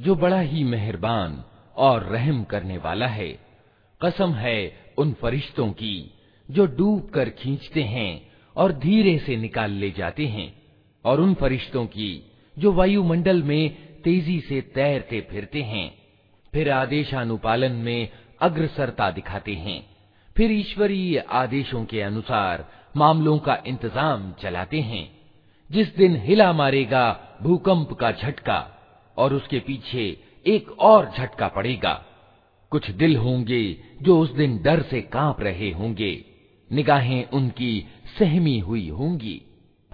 जो बड़ा ही मेहरबान और रहम करने वाला है। कसम है उन फरिश्तों की, जो डूब कर खींचते हैं और धीरे से निकाल ले जाते हैं, और उन फरिश्तों की, जो वायुमंडल में तेज़ी से तैरते फिरते हैं, फिर आदेशानुपालन में अग्रसरता दिखाते हैं, फिर ईश्वरीय आदेशों के अनुसार मामलों का इंतज़ाम चलाते हैं, जिस दिन हिला मारेगा, भूकंप का झटका और उसके पीछे एक और झटका पड़ेगा। कुछ दिल होंगे जो उस दिन डर से काँप रहे होंगे। निगाहें उनकी सहमी हुई होंगी।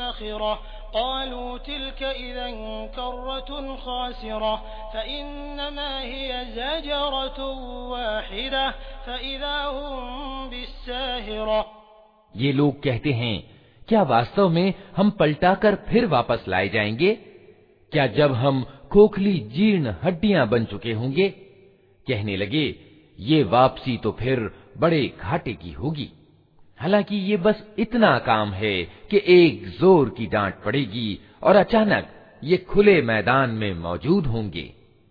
नख़िरा। क़ालू तिल्क इज़न कर्रतुन ख़ासिरा फ़इन्नमा हिय ज़जरतुन वाहिदा फ़इज़ा हुम बिस्साहिरा ये लोग कहते हैं, क्या वास्तव में हम पलटाकर फिर वापस लाए जाएँगे? क्या जब हम खोखली जीर्ण हड्डियाँ बन चुके होंगे? कहने लगे, ये वापसी तो फिर बड़े घाटे की होगी। हालांकि ये बस इतना काम है कि एक जोर की डांट पड़ेगी और अचानक ये खुले मैदान में मौजूद होंगे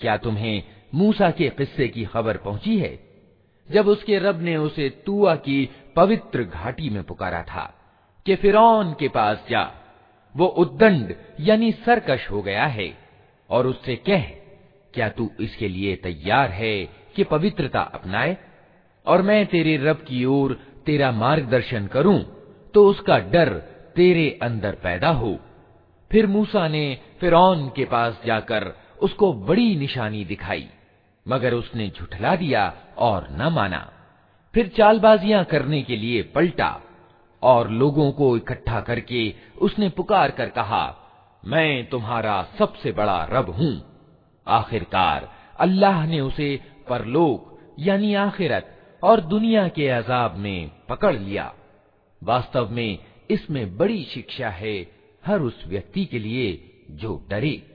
क्या तुम्हें मूसा के किस्से की खबर पहुंची है जब उसके रब ने उसे तुआ की पवित्र घाटी में पुकारा था कि फिरौन के पास जा। वो उद्दंड, यानी सरकश हो गया है, और उससे कह, क्या तू इसके लिए तैयार है कि पवित्रता अपनाए? और मैं तेरे रब की ओर तेरा मार्गदर्शन करूँ तो उसका डर तेरे अंदर पैदा हो। फिर मूसा ने फिरौन के पास जाकर उसको बड़ी निशानी दिखाई। मगर उसने झुठला दिया और न माना। फिर चालबाजियाँ करने के लिए पलटा और लोगों को इकट्ठा करके उसने पुकार कर कहा, मैं तुम्हारा सबसे बड़ा रब हूँ। आखिरकार अल्लाह ने उसे परलोक, यानी आखिरत और दुनिया के अजाब में पकड़ लिया। वास्तव में इसमें बड़ी शिक्षा है हर उस व्यक्ति के लिए जो डरे।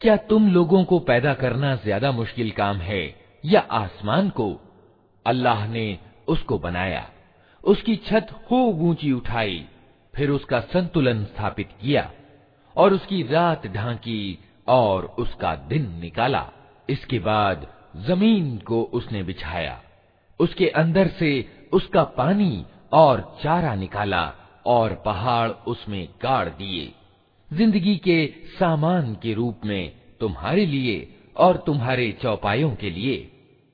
क्या तुम लोगों को पैदा करना ज्यादा मुश्किल काम है या आसमान को। अल्लाह ने उसको बनाया। उसकी छत खूब ऊँची उठाई। फिर उसका संतुलन स्थापित किया और उसकी रात ढांकी और उसका दिन निकाला। इसके बाद ज़मीन को उसने बिछाया। उसके अंदर से उसका पानी और चारा निकाला और पहाड़ उसमें गाड़ दिए। ज़िंदगी के सामान के रूप में तुम्हारे लिए और तुम्हारे चौपायों के लिए।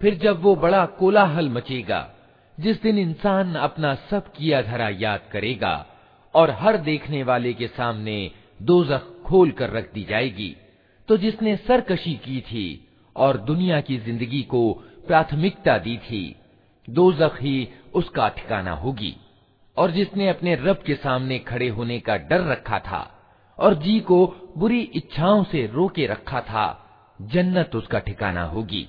फिर जब वो बड़ा कोलाहल मचेगा जिस दिन इंसान अपना सब किया धरा याद करेगा और हर देखने वाले के सामने दोजख खोल कर रख दी जाएगी तो जिसने सरकशी की थी और दुनिया की जिंदगी को प्राथमिकता दी थी दोजख ही उसका ठिकाना होगी और जिसने अपने रब के सामने खड़े होने का डर रखा था और जी को बुरी इच्छाओं से रोके रखा था जन्नत उसका ठिकाना होगी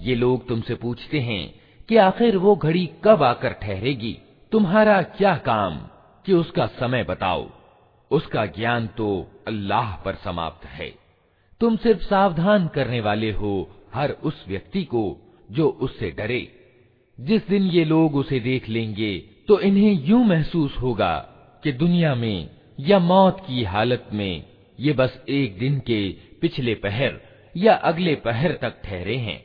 ये लोग तुमसे पूछते हैं कि आखिर वो घड़ी कब आकर ठहरेगी तुम्हारा क्या काम कि उसका समय बताओ उसका ज्ञान तो अल्लाह पर समाप्त है तुम सिर्फ सावधान करने वाले हो हर उस व्यक्ति को जो उससे डरे जिस दिन ये लोग उसे देख लेंगे तो इन्हें यूं महसूस होगा कि दुनिया में या मौत की हालत में ये बस एक दिन के पिछले पहर या अगले पहर तक ठहरे हैं।